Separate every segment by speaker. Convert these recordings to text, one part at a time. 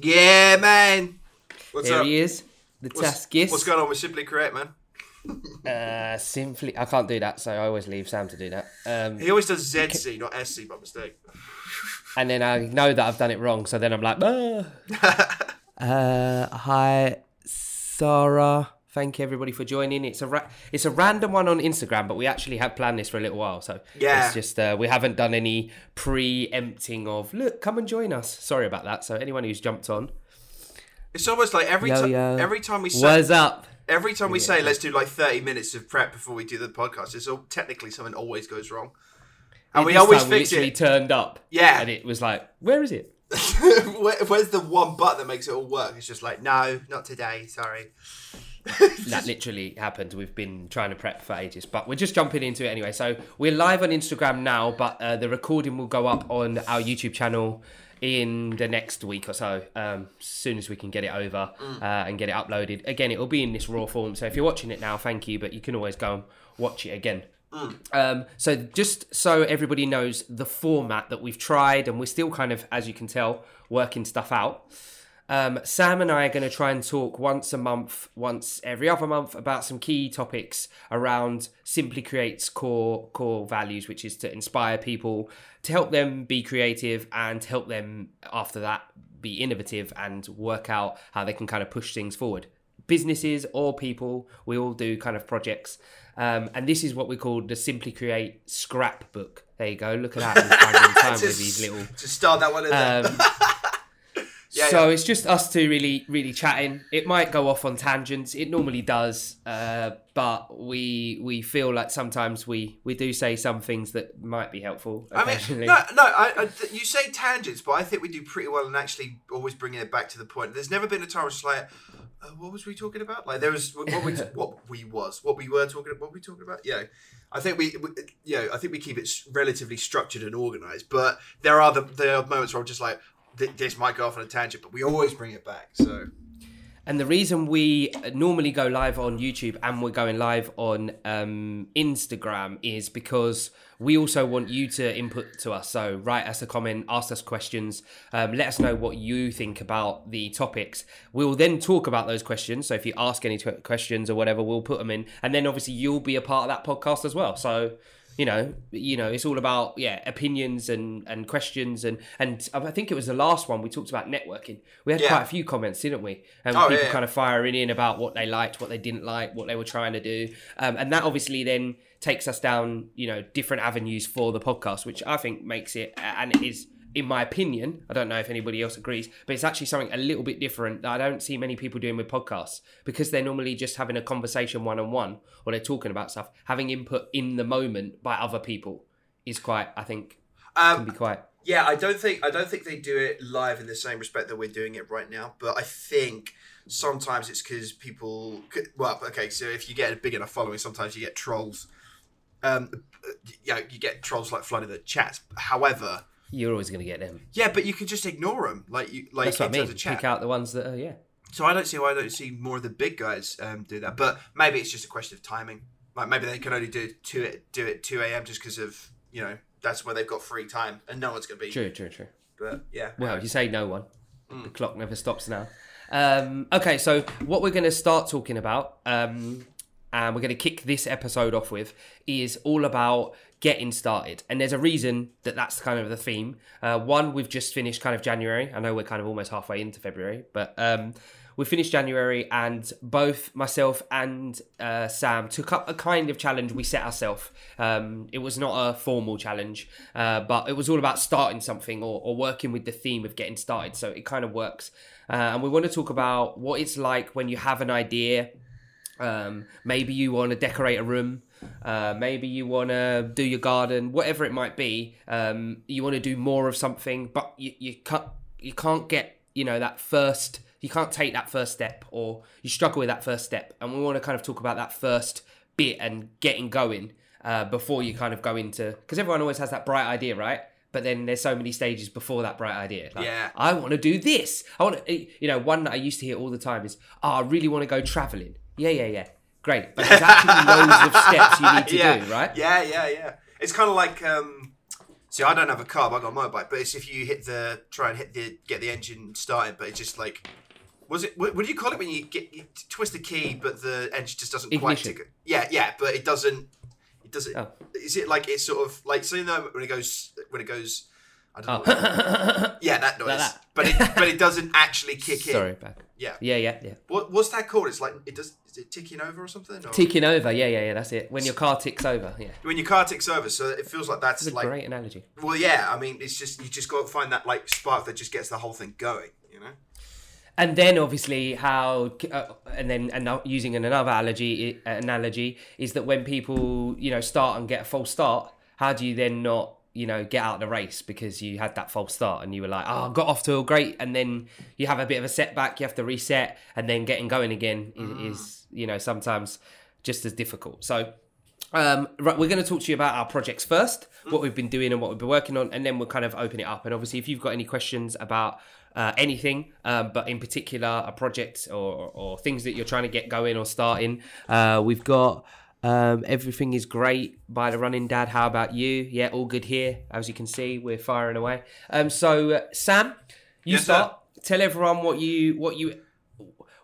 Speaker 1: Yeah, man. What's
Speaker 2: There
Speaker 1: up?
Speaker 2: he is, the
Speaker 1: What's,
Speaker 2: Taskis.
Speaker 1: what's going on with Simply Create, man?
Speaker 2: Uh, simply, I can't do that, so I always leave Sam to do that. Um,
Speaker 1: He always does ZC, not SC by mistake.
Speaker 2: and then I know that I've done it wrong, so then I'm like, ah. uh, hi, Sarah. Thank you everybody for joining. It's a ra- it's a random one on Instagram, but we actually had planned this for a little while, so
Speaker 1: Yeah.
Speaker 2: it's just uh, we haven't done any preempting of look, come and join us. Sorry about that. So anyone who's jumped on,
Speaker 1: It's almost like every time every time we say
Speaker 2: what's up?
Speaker 1: every time we say let's do like thirty minutes of prep before we do the podcast, it's all technically something always goes wrong. And we always
Speaker 2: time
Speaker 1: fix
Speaker 2: literally
Speaker 1: it.
Speaker 2: turned up,
Speaker 1: Yeah.
Speaker 2: and it was like, where is it?
Speaker 1: Where, where's the one button that makes it all work? It's just like, no, not today, sorry.
Speaker 2: that literally happened. We've been trying to prep for ages, but we're just jumping into it anyway. So we're live on Instagram now, but uh, the recording will go up on our YouTube channel in the next week or so, um, as soon as we can get it over uh, and get it uploaded. Again, it will be in this raw form. So if you're watching it now, thank you, but you can always go and watch it again. Um, so just so everybody knows the format that we've tried, and we're still kind of, as you can tell, working stuff out. Um, Sam and I are going to try and talk once a month, once every other month, about some key topics around Simply Create's core core values, which is to inspire people, to help them be creative, and help them after that be innovative and work out how they can kind of push things forward. Businesses or people, we all do kind of projects, um, and this is what we call the Simply Create scrapbook. There you go. Look at that. We're time with these little
Speaker 1: Just start that one in there. Yeah,
Speaker 2: so it's just us two really, really chatting. It might go off on tangents. It normally does, uh, but we we feel like sometimes we we do say some things that might be helpful.
Speaker 1: I mean, no, no. I, I, th- you say tangents, but I think we do pretty well in actually always bringing it back to the point. There's never been a time where it's like, uh, what was we talking about? Like there was what we what we was what we were talking what were we talking about? Yeah, I think we, we yeah I think we keep it relatively structured and organized. But there are the there are moments where I'm just like, th- this might go off on a tangent, but we always bring it back. So
Speaker 2: And the reason we normally go live on YouTube and we're going live on um, Instagram is because we also want you to input to us. So write us a comment, ask us questions, um, let us know what you think about the topics. We'll then talk about those questions. So if you ask any questions or whatever, we'll put them in, and then obviously you'll be a part of that podcast as well. So you know you know it's all about yeah opinions and and questions and and i think it was the last one we talked about networking we had
Speaker 1: Yeah.
Speaker 2: quite a few comments didn't we and
Speaker 1: Oh,
Speaker 2: people
Speaker 1: yeah, yeah.
Speaker 2: kind of firing in about what they liked what they didn't like what they were trying to do um, and that obviously then takes us down you know different avenues for the podcast which i think makes it and it is in my opinion, I don't know if anybody else agrees, but it's actually something a little bit different that I don't see many people doing with podcasts because they're normally just having a conversation one on one or they're talking about stuff. Having input in the moment by other people is quite, I think, can be
Speaker 1: um,
Speaker 2: quite.
Speaker 1: yeah, I don't think I don't think they do it live in the same respect that we're doing it right now. But I think sometimes it's because people. Well, okay, so if you get a big enough following, sometimes you get trolls. Um, yeah, you get trolls like flooding the chats. However,
Speaker 2: You're always going to get them.
Speaker 1: yeah, but you can just ignore them, like you like
Speaker 2: That's what I
Speaker 1: in
Speaker 2: mean.
Speaker 1: terms of chat.
Speaker 2: Pick out the ones that are, yeah.
Speaker 1: So I don't see why I don't see more of the big guys um, do that. But maybe it's just a question of timing. Like maybe they can only do two it do it two a.m. just because of you know that's where they've got free time and no one's gonna be.
Speaker 2: True, true, true.
Speaker 1: But yeah,
Speaker 2: Well, you say no one.
Speaker 1: Mm.
Speaker 2: The clock never stops now. Um, okay, so what we're going to start talking about, um, and we're going to kick this episode off with, is all about getting started. And there's a reason that that's kind of the theme. Uh, one, we've just finished kind of January. I know we're kind of almost halfway into February, but um, we finished January, and both myself and uh, Sam took up a kind of challenge we set ourselves. Um, it was not a formal challenge, uh, but it was all about starting something or, or working with the theme of getting started. So it kind of works. Uh, and we want to talk about what it's like when you have an idea. Um, maybe you want to decorate a room. Uh, maybe you want to do your garden, whatever it might be. Um, you want to do more of something, but you, you can't you can't get you know that first. You can't take that first step, or you struggle with that first step. And we want to kind of talk about that first bit and getting going uh, before you kind of go into because everyone always has that bright idea, right? But then there's so many stages before that bright idea. Like,
Speaker 1: Yeah.
Speaker 2: I want to do this. I want to, you know, one that I used to hear all the time is, oh, I really want to go traveling. Yeah, yeah, yeah. Great. But there's actually loads of steps you need to
Speaker 1: yeah.
Speaker 2: do, right?
Speaker 1: Yeah, yeah, yeah. It's kind of like um, See, I don't have a car, but I got a motorbike. But it's if you hit the try and hit the get the engine started, but it's just like. Was it? What, what do you call it when you get you twist the key, but the engine just doesn't quite
Speaker 2: Ignition.
Speaker 1: tick? Yeah, yeah, but it doesn't. It doesn't.
Speaker 2: Oh.
Speaker 1: Is it like it's sort of like so you know when it goes when it goes? I don't
Speaker 2: Oh.
Speaker 1: know. Yeah, that noise.
Speaker 2: Like that.
Speaker 1: But it but it doesn't actually kick in.
Speaker 2: Sorry, back.
Speaker 1: Yeah.
Speaker 2: Yeah, yeah, yeah.
Speaker 1: What what's that called? It's like it does. Is it ticking over or something? Or?
Speaker 2: Ticking over. Yeah, yeah, yeah. That's it. When your car ticks over. Yeah.
Speaker 1: when your car ticks over, so it feels like that's
Speaker 2: That's a
Speaker 1: like.
Speaker 2: great analogy.
Speaker 1: Well, yeah. I mean, it's just you just got to find that like spark that just gets the whole thing going. You know.
Speaker 2: and then obviously how uh, and then and using another analogy analogy is that when people you know start and get a false start how do you then not you know get out of the race because you had that false start and you were like oh I got off to a great and then you have a bit of a setback you have to reset and then getting going again is, is you know sometimes just as difficult. So um, right, we're going to talk to you about our projects first, what we've been doing and what we've been working on, and then we'll kind of open it up. And obviously, if you've got any questions about uh, anything, um, but in particular a project or, or things that you're trying to get going or starting, uh, we've got um, everything is great by the Running Dad. How about you? Yeah, all good here. As you can see, we're firing away. Um, so uh, Sam, you
Speaker 1: Yes, sir.
Speaker 2: start. Tell everyone what you what you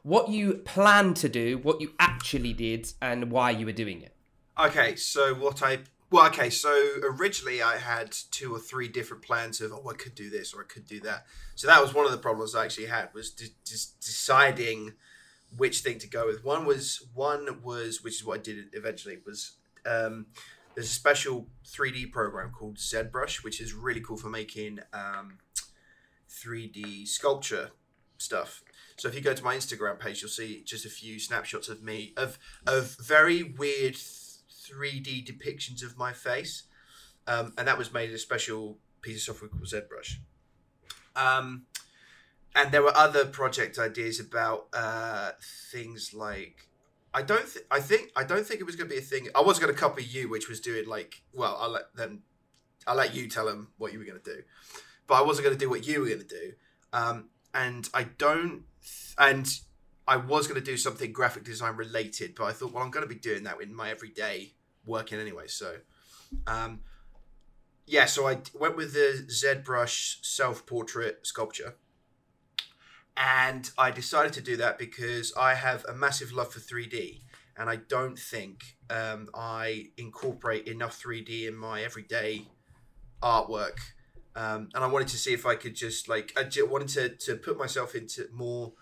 Speaker 2: what you plan to do, what you actually did, and why you were doing it.
Speaker 1: Okay, so what I well, okay, so originally I had two or three different plans of oh I could do this or I could do that. So that was one of the problems I actually had was de- just deciding which thing to go with. One was one was which is what I did eventually was um, there's a special 3D program called ZBrush, which is really cool for making um, 3D sculpture stuff. So if you go to my Instagram page, you'll see just a few snapshots of me of of very weird 3D depictions of my face, um, and that was made in a special piece of software called ZBrush. Um, and there were other project ideas about uh, things like I don't th- I think I don't think it was going to be a thing. I was going to copy you, which was doing like well I'll let them I'll let you tell them what you were going to do, but I wasn't going to do what you were going to do. Um, and I don't and I was going to do something graphic design related, but I thought, well, I'm going to be doing that in my everyday working anyway. So, um, yeah, so I went with the ZBrush self portrait sculpture. And I decided to do that because I have a massive love for 3D. And I don't think um, I incorporate enough 3D in my everyday artwork. Um, and I wanted to see if I could just like, I ju- wanted to, to put myself into more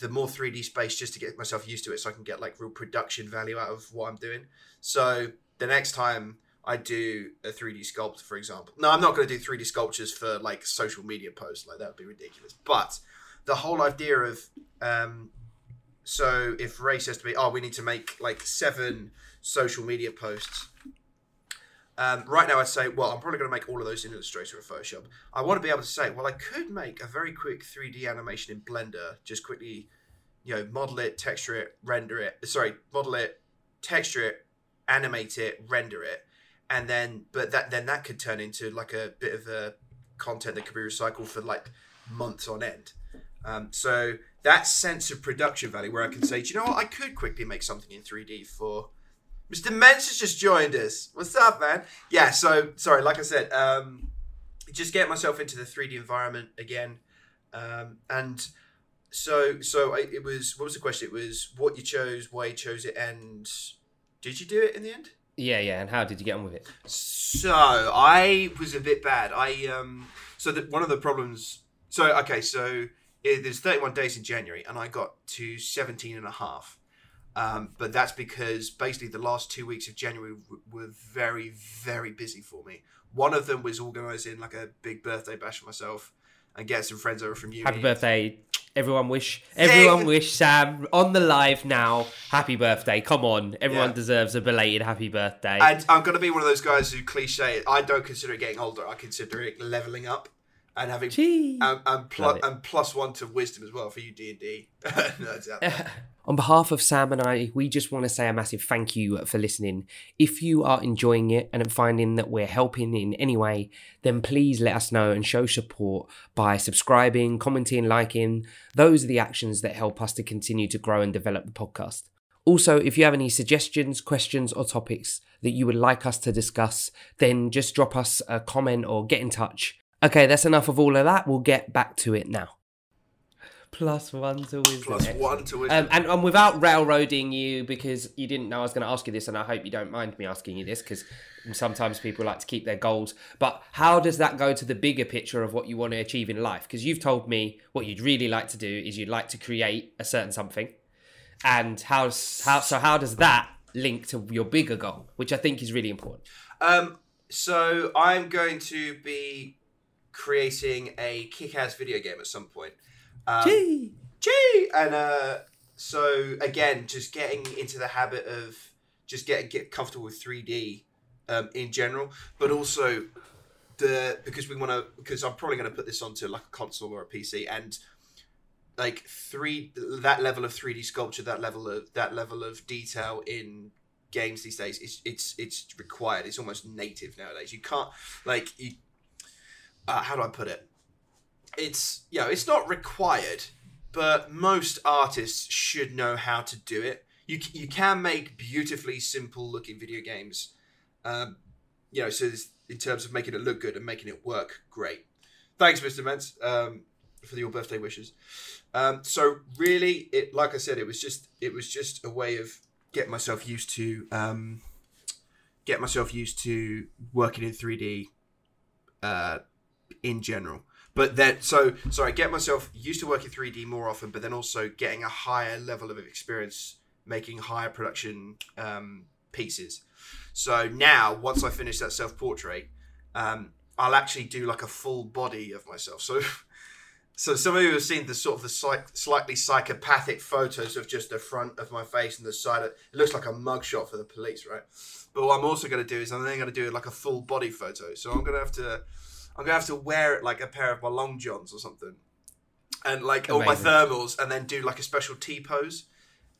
Speaker 1: the more 3D space just to get myself used to it so I can get like real production value out of what I'm doing. So the next time I do a 3D sculpt, for example, no, I'm not going to do 3D sculptures for like social media posts, like that would be ridiculous. But the whole idea of, um, so if Ray says to me, oh, we need to make like seven social media posts. Um, right now, I'd say, well, I'm probably going to make all of those in Illustrator or Photoshop. I want to be able to say, well, I could make a very quick 3D animation in Blender, just quickly, you know, model it, texture it, render it. Sorry, model it, texture it, animate it, render it, and then, but that then that could turn into like a bit of a content that could be recycled for like months on end. Um, so that sense of production value, where I can say, do you know what, I could quickly make something in 3D for. Mr. Mence has just joined us. What's up, man? Yeah, so sorry, like I said, um, just get myself into the 3D environment again, um, and so so I, it was. What was the question? It was what you chose, why you chose it, and did you do it in the end?
Speaker 2: Yeah, yeah. And how did you get on with it?
Speaker 1: So I was a bit bad. I um. So that one of the problems. So okay, so it, there's 31 days in January, and I got to 17 and a half. Um, but that's because basically the last two weeks of January w- were very, very busy for me. One of them was organising like a big birthday bash for myself and get some friends over from you.
Speaker 2: Happy birthday. Everyone wish everyone wish Sam on the live now. Happy birthday. Come on. Everyone
Speaker 1: Yeah.
Speaker 2: deserves a belated happy birthday.
Speaker 1: And I'm going to be one of those guys who cliche. I don't consider it getting older. I consider it leveling up and having
Speaker 2: Gee.
Speaker 1: and, and,
Speaker 2: Love
Speaker 1: plus
Speaker 2: it.
Speaker 1: and plus one to wisdom as well for you D and D nerds out there.
Speaker 2: On behalf of Sam and I, we just want to say a massive thank you for listening. If you are enjoying it and finding that we're helping in any way, then please let us know and show support by subscribing, commenting, liking. Those are the actions that help us to continue to grow and develop the podcast. Also, if you have any suggestions, questions, or topics that you would like us to discuss, then just drop us a comment or get in touch. Okay, that's enough of all of that. We'll get back to it now. Plus one to wisdom.
Speaker 1: One to wisdom.
Speaker 2: Um, and, and without railroading you, because you didn't know I was going to ask you this, and I hope you don't mind me asking you this, because sometimes people like to keep their goals. But how does that go to the bigger picture of what you want to achieve in life? Because you've told me what you'd really like to do is you'd like to create a certain something, and how how so how does that link to your bigger goal, which I think is really important.
Speaker 1: Um, so I'm going to be creating a kick-ass video game at some point. Um,
Speaker 2: Gee.
Speaker 1: Gee! And uh, so again, just getting into the habit of just getting get comfortable with 3D um, in general, but also the because we want to because I'm probably going to put this onto like a console or a PC and like three that level of 3D sculpture, that level of that level of detail in games these days it's it's it's required it's almost native nowadays you can't like you uh, how do i put it? It's you know it's not required but most artists should know how to do it. You, you can make beautifully simple looking video games um, you know so in terms of making it look good and making it work great. Thanks mr Mentz, um, for your birthday wishes. Um, so really it like i said it was just it was just a way of get myself used to um, get myself used to working in 3D uh, in general. But then, so sorry, get myself used to working 3D more often, but then also getting a higher level of experience making higher production um, pieces. So now, once I finish that self portrait, um, I'll actually do like a full body of myself. So so some of you have seen the sort of the psych- slightly psychopathic photos of just the front of my face and the side. Of, it looks like a mugshot for the police, right? But what I'm also going to do is I'm then going to do like a full body photo. So I'm going to have to, I'm to have to wear it like a pair of my long johns or something, and like all my thermals, and then do like a special T pose.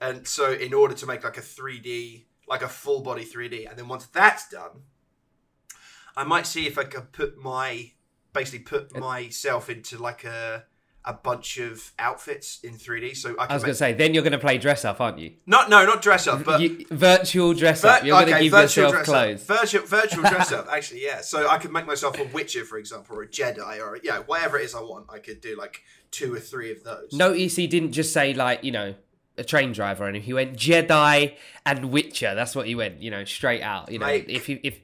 Speaker 1: And so in order to make like a 3D, like a full body 3D, and then once that's done, I might see if I could put my basically put myself into like a a bunch of outfits in 3D. So I
Speaker 2: I was going to say, then you're going to play dress up, aren't you?
Speaker 1: not no not dress up, but
Speaker 2: you virtual dress up.
Speaker 1: Vir-
Speaker 2: You're going to give
Speaker 1: virtual
Speaker 2: yourself clothes.
Speaker 1: Virtual, virtual dress up, actually, yeah. So I could make myself a Witcher, for example, or a Jedi, or yeah, whatever it is I want. I could do like two or three of those.
Speaker 2: Notice he didn't just say like you know a train driver, and he went Jedi and Witcher. That's what he went. You know, straight out. You know,
Speaker 1: Like-
Speaker 2: if you if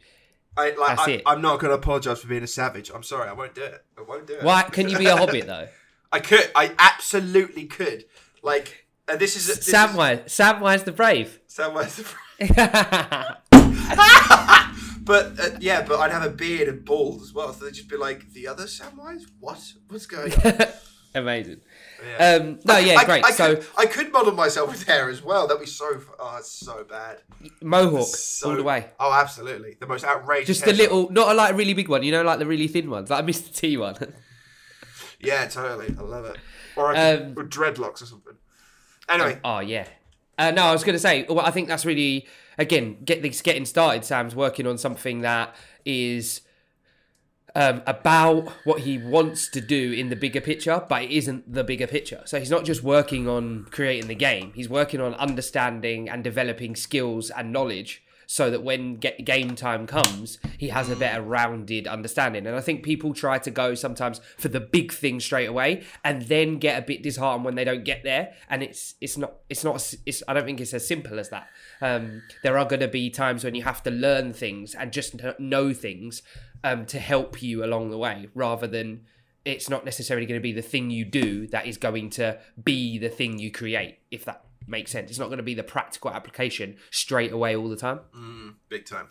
Speaker 1: I, like,
Speaker 2: That's
Speaker 1: I,
Speaker 2: it.
Speaker 1: I'm not going to apologize for being a savage. I'm sorry, I won't do it. I won't do it.
Speaker 2: why can you be a hobbit though?
Speaker 1: I could. I absolutely could. Like, and this is this is-
Speaker 2: Samwise, Samwise the Brave.
Speaker 1: Samwise the Brave. But uh, yeah, but I'd have a beard and bald as well, so they'd just be like, the other Samwise? What? What's going on?
Speaker 2: Amazing.
Speaker 1: Yeah.
Speaker 2: Um, no, yeah,
Speaker 1: I,
Speaker 2: great.
Speaker 1: I
Speaker 2: so
Speaker 1: could, I could model myself with hair as well. That'd be so. Oh, it's so bad.
Speaker 2: mohawk
Speaker 1: So,
Speaker 2: all the way.
Speaker 1: Oh, absolutely. The most outrageous.
Speaker 2: Just a little, not a like really big one. You know, like the really thin ones, like a Mr. T one.
Speaker 1: Yeah, totally. I love it. Or,
Speaker 2: Um,
Speaker 1: or dreadlocks or something. Anyway,
Speaker 2: Oh yeah. Uh, no, I was going to say. Well, I think that's really again get this getting started. Sam's working on something that is um, about what he wants to do in the bigger picture, but it isn't the bigger picture. So he's not just working on creating the game. He's working on understanding and developing skills and knowledge. So that when get game time comes, he has a better rounded understanding. And I think people try to go sometimes for the big thing straight away, and then get a bit disheartened when they don't get there. And it's it's not it's not it's I don't think it's as simple as that. Um, there are going to be times when you have to learn things and just know things um, to help you along the way, rather than it's not necessarily going to be the thing you do that is going to be the thing you create. If that makes sense, it's not going to be the practical application straight away all the time.
Speaker 1: mm, big time.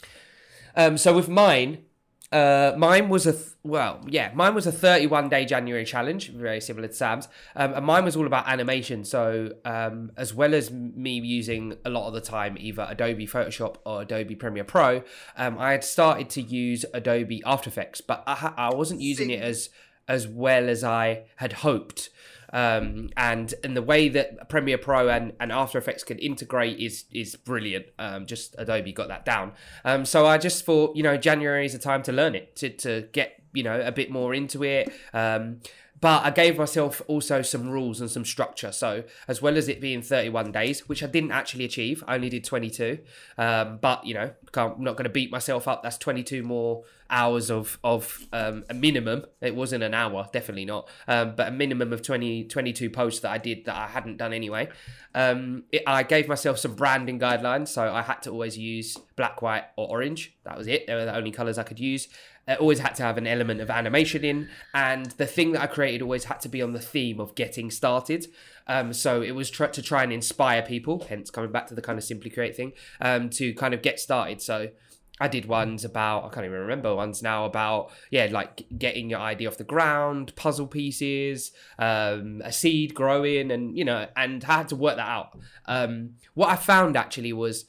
Speaker 2: Um, so with mine, uh, mine was a th- well, yeah, mine was a 31 day January challenge, very similar to Sam's, um, and mine was all about animation. So um, as well as me using a lot of the time either Adobe Photoshop or Adobe Premiere Pro, um, I had started to use Adobe After Effects, but I, ha- I wasn't using it as as well as I had hoped. Um, and and the way that Premiere Pro and, and After Effects can integrate is is brilliant. Um, just Adobe got that down. Um, so I just thought, you know, January is a time to learn it, to, to get you know a bit more into it. Um, but I gave myself also some rules and some structure. So as well as it being 31 days, which I didn't actually achieve, I only did 22. Um, but you know, I'm not going to beat myself up. That's 22 more hours of of um, a minimum. It wasn't an hour, definitely not, um, but a minimum of 20 22 posts that I did that I hadn't done anyway. Um, it, I gave myself some branding guidelines, so I had to always use black, white, or orange. That was it. They were the only colors I could use. It always had to have an element of animation in, and the thing that I created always had to be on the theme of getting started. Um, so it was tr- to try and inspire people, hence coming back to the kind of simply create thing, um, to kind of get started. So I did ones about I can't even remember ones now about yeah like getting your idea off the ground, puzzle pieces, um, a seed growing, and you know, and I had to work that out. Um, what I found actually was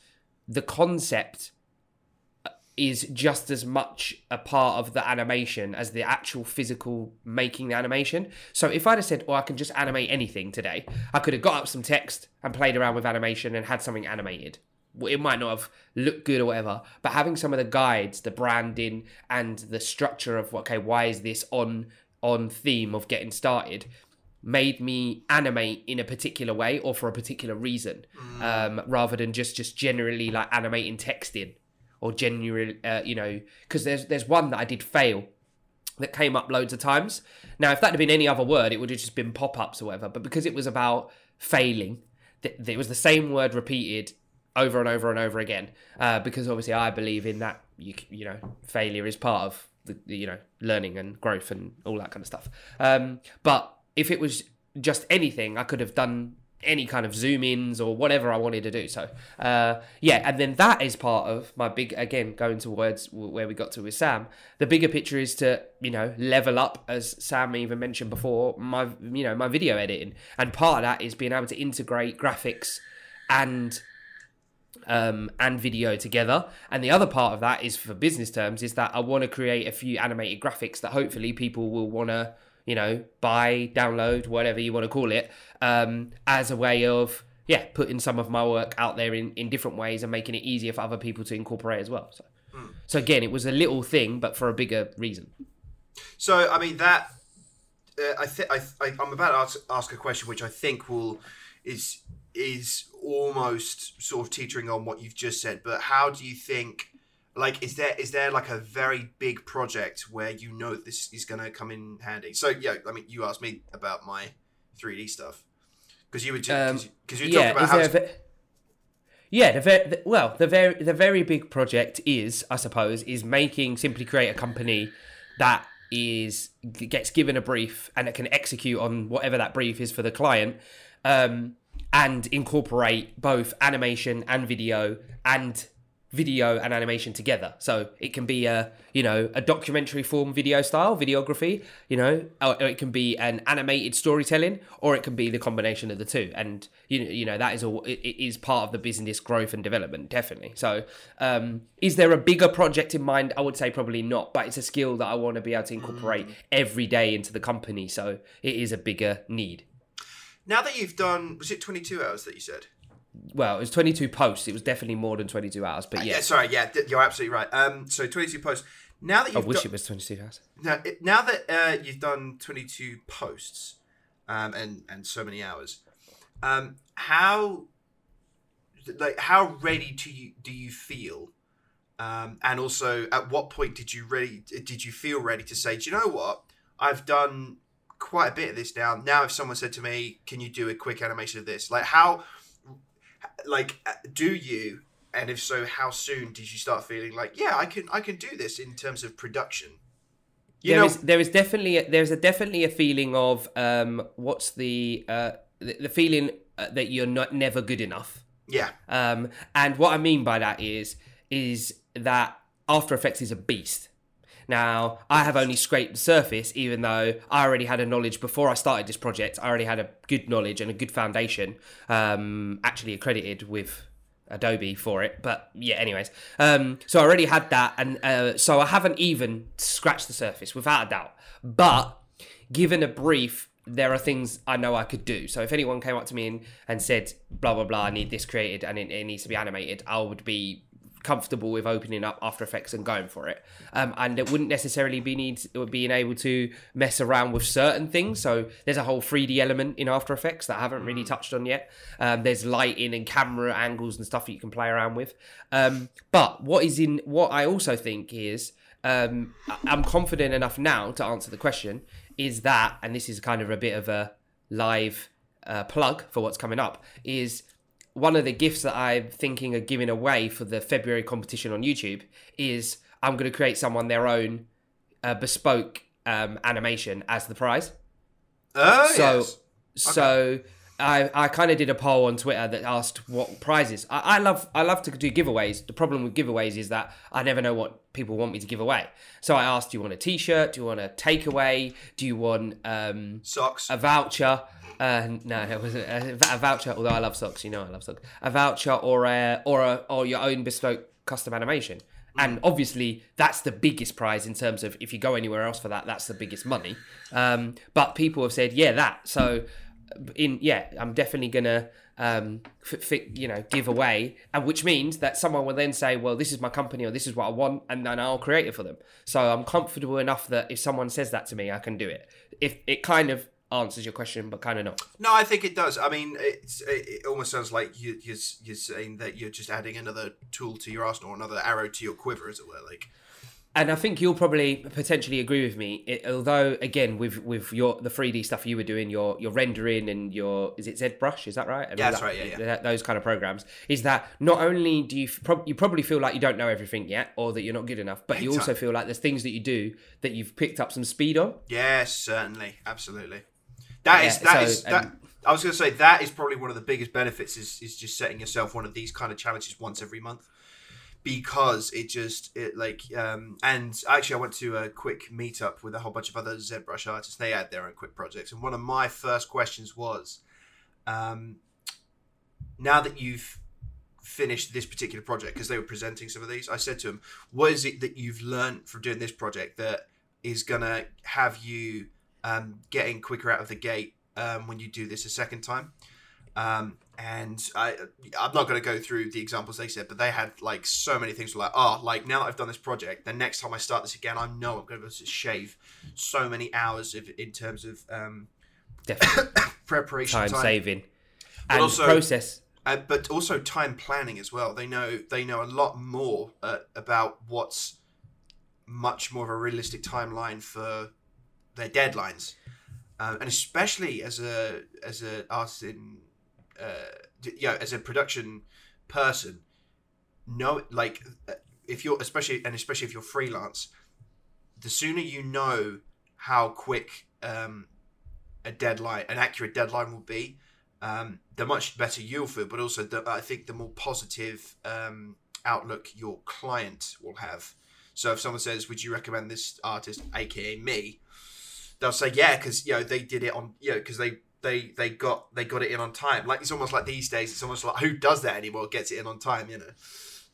Speaker 2: the concept is just as much a part of the animation as the actual physical making the animation. So if I'd have said, "Oh, I can just animate anything today," I could have got up some text and played around with animation and had something animated it might not have looked good or whatever, but having some of the guides, the branding, and the structure of okay, why is this on on theme of getting started, made me animate in a particular way or for a particular reason, mm. um, rather than just just generally like animating text in or generally, uh, you know, because there's there's one that I did fail that came up loads of times. Now, if that had been any other word, it would have just been pop ups or whatever. But because it was about failing, it was the same word repeated over and over and over again uh, because obviously I believe in that you you know failure is part of the, you know learning and growth and all that kind of stuff. Um, but if it was just anything, I could have done any kind of zoom ins or whatever I wanted to do. So uh, yeah, and then that is part of my big again going towards where we got to with Sam. The bigger picture is to you know level up, as Sam even mentioned before, my you know my video editing, and part of that is being able to integrate graphics and um, and video together. And the other part of that is for business terms is that I want to create a few animated graphics that hopefully people will want to, you know, buy, download, whatever you want to call it, um, as a way of yeah putting some of my work out there in, in different ways and making it easier for other people to incorporate as well. So, mm. so again, it was a little thing, but for a bigger reason.
Speaker 1: So I mean that uh, I think I, am about to ask, ask a question which I think will is is almost sort of teetering on what you've just said, but how do you think? Like, is there is there like a very big project where you know this is going to come in handy? So yeah, I mean, you asked me about my 3D stuff because you were because um, you, yeah, talked about how.
Speaker 2: yeah, the, very, the, well, the very the very big project is, I suppose, is making Simply Create a company that is gets given a brief and it can execute on whatever that brief is for the client. Um, and incorporate both animation and video and video and animation together. So it can be a you know a documentary form video style videography, you know, or it can be an animated storytelling, or it can be the combination of the two. And you know, you know that is all it is part of the business growth and development, definitely. So um, is there a bigger project in mind? I would say probably not, but it's a skill that I want to be able to incorporate mm. every day into the company. So it is a bigger need.
Speaker 1: Now that you've done, was it 22 hours that you said?
Speaker 2: Well, it was 22 posts. It was definitely more than 22 hours, but uh, yeah.
Speaker 1: yeah sorry, yeah, you're absolutely right. Um, so 22 posts. Now that you've
Speaker 2: I wish it was 22 hours.
Speaker 1: Now, now that uh, you've done 22 posts um, and and so many hours, um, how like how ready do you do you feel? Um, and also, at what point did you ready? Did you feel ready to say, do you know what? I've done quite a bit of this now. Now, if someone said to me, "Can you do a quick animation of this?" Like how, like, uh, do you? And if so, how soon did you start feeling like, yeah, I can, I can do this in terms of production?
Speaker 2: You there know, is, there is definitely a, there's a definitely a feeling of um, what's the uh, the, the feeling uh, that you're not never good enough.
Speaker 1: Yeah.
Speaker 2: Um, and what I mean by that is is that After Effects is a beast. Now, I have only scraped the surface, even though I already had a knowledge before I started this project. I already had a good knowledge and a good foundation, um, actually accredited with Adobe for it. But yeah, anyways, um, so I already had that, and uh, so I haven't even scratched the surface without a doubt. But given a brief, there are things I know I could do. So if anyone came up to me and, and said, blah, blah, blah, I need this created and it, it needs to be animated, I would be comfortable with opening up After Effects and going for it. Um, and it wouldn't necessarily be need being able to mess around with certain things. So there's a whole 3D element in After Effects that I haven't really touched on yet. Um, there's lighting and camera angles and stuff that you can play around with. Um, but what is in what I also think is um, I'm confident enough now to answer the question is that, and this is kind of a bit of a live uh, plug for what's coming up, is one of the gifts that I'm thinking of giving away for the February competition on YouTube is I'm going to create someone their own uh, bespoke um, animation as the prize.
Speaker 1: Oh,
Speaker 2: So,
Speaker 1: yes.
Speaker 2: so I I kind of did a poll on Twitter that asked what prizes. I, I love I love to do giveaways. The problem with giveaways is that I never know what people want me to give away. So I asked, do you want a T-shirt? Do you want a takeaway? Do you want um,
Speaker 1: Socks.
Speaker 2: a voucher? Uh, no, it wasn't a, a voucher. Although I love socks, you know I love socks. A voucher or a or a or your own bespoke custom animation. And obviously, that's the biggest prize in terms of if you go anywhere else for that, that's the biggest money. Um, but people have said, yeah, that. So, in yeah, I'm definitely gonna um, f- f- you know give away, and which means that someone will then say, well, this is my company or this is what I want, and then I'll create it for them. So I'm comfortable enough that if someone says that to me, I can do it. If it kind of answers your question, but kind of not.
Speaker 1: No, I think it does. I mean, it's, it, almost sounds like you, you're, you're saying that you're just adding another tool to your arsenal, another arrow to your quiver, as it were. Like,
Speaker 2: And I think you'll probably potentially agree with me. It, although, again, with with your the three D stuff you were doing, your your rendering and your is it ZBrush? Is that right? And
Speaker 1: Yeah,
Speaker 2: all
Speaker 1: that's
Speaker 2: that-
Speaker 1: right, yeah, yeah.
Speaker 2: that- Those kind of programs is that not only do you prob- you probably feel like you don't know everything yet, or that you're not good enough, but you
Speaker 1: Big
Speaker 2: also feel like there's things that you do that you've picked up some speed on.
Speaker 1: yes, certainly, absolutely. That is
Speaker 2: Yeah,
Speaker 1: that
Speaker 2: so,
Speaker 1: is that.
Speaker 2: um,
Speaker 1: I was going to say that is probably one of the biggest benefits is is just setting yourself one of these kind of challenges once every month, because it just it like um and actually I went to a quick meetup with a whole bunch of other ZBrush artists. They had their own quick projects, and one of my first questions was, um, now that you've finished this particular project because they were presenting some of these i said to them what is it that you've learned from doing this project that is gonna have you um, getting quicker out of the gate um, when you do this a second time um, and I, I'm not going to go through the examples they said, but they had like so many things like, oh, like now that I've done this project, the next time I start this again, I know I'm going to be able to shave so many hours of, in terms of um, preparation
Speaker 2: time,
Speaker 1: time,
Speaker 2: saving and
Speaker 1: also-
Speaker 2: process.
Speaker 1: uh, but also time planning as well. They know they know a lot more uh, about what's much more of a realistic timeline for their deadlines, um, and especially as a as a artist in uh, know, as a production person, know like uh, if you're especially and especially if you're freelance, the sooner you know how quick um, a deadline, an accurate deadline will be, um, the much better you'll feel, but also the, I think the more positive um, outlook your client will have. So if someone says, "Would you recommend this artist?" aka me, they'll say, "Yeah," because you know they did it on you know because they they they got they got it in on time. Like it's almost like these days, it's almost like who does that anymore? Gets it in on time, you know.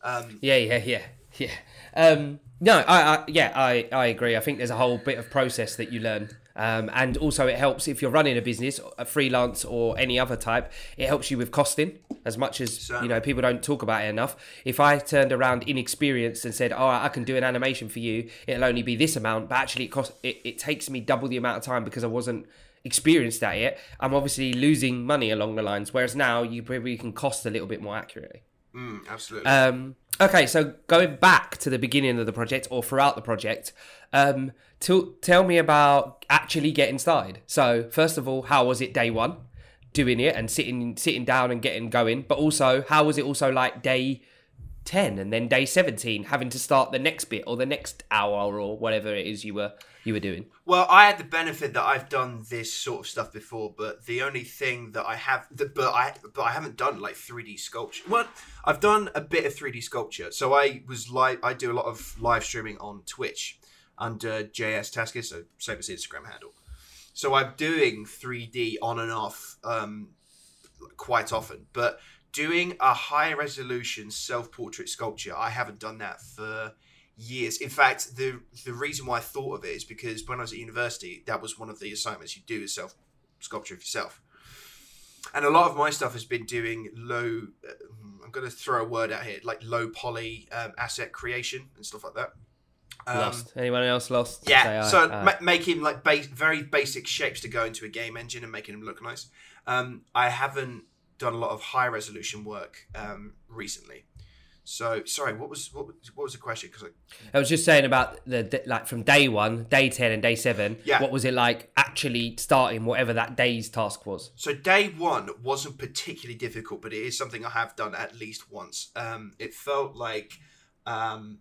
Speaker 1: Um,
Speaker 2: Yeah, yeah, yeah, yeah. Um, no, I, I, yeah, I, I agree. I think there's a whole bit of process that you learn, um, and also it helps if you're running a business, a freelance or any other type. It helps you with costing as much as
Speaker 1: Certainly.
Speaker 2: you know. People don't talk about it enough. If I turned around inexperienced and said, "Oh, I can do an animation for you," it'll only be this amount, but actually it cost it, it takes me double the amount of time because I wasn't experienced at it. I'm obviously losing money along the lines. Whereas now you probably can cost a little bit more accurately.
Speaker 1: mm, absolutely.
Speaker 2: Um, okay, so going back to the beginning of the project or throughout the project, um, to, tell me about actually getting started. So, first of all, how was it day one, doing it and sitting sitting down and getting going? But also, how was it also like day ten and then day seventeen, having to start the next bit or the next hour or whatever it is you were you were doing?
Speaker 1: Well, I had the benefit that I've done this sort of stuff before, but the only thing that I have, that, but I, but I haven't done like three D sculpture. Well, I've done a bit of three D sculpture. So I was live. I do a lot of live streaming on Twitch under JS Tasker, so same as Instagram handle. So I'm doing three D on and off um, quite often, but doing a high resolution self portrait sculpture, I haven't done that for years. In fact, the the reason why I thought of it is because when I was at university, that was one of the assignments you do is self sculpture of yourself. and a lot of my stuff has been doing low. Uh, I'm going to throw a word out here, like low poly um, asset creation and stuff like that. Um,
Speaker 2: lost. Anyone else lost?
Speaker 1: Yeah, so.
Speaker 2: Aye.
Speaker 1: ma- making like base, very basic shapes to go into a game engine and making them look nice. Um, I haven't done a lot of high resolution work um, recently. So sorry, what was what was, what was the question? Because
Speaker 2: I was just saying about the like from day one, day ten, and day seven.
Speaker 1: Yeah.
Speaker 2: What was it like actually starting whatever that day's task was?
Speaker 1: So day one wasn't particularly difficult, but it is something I have done at least once. Um, it felt like, um,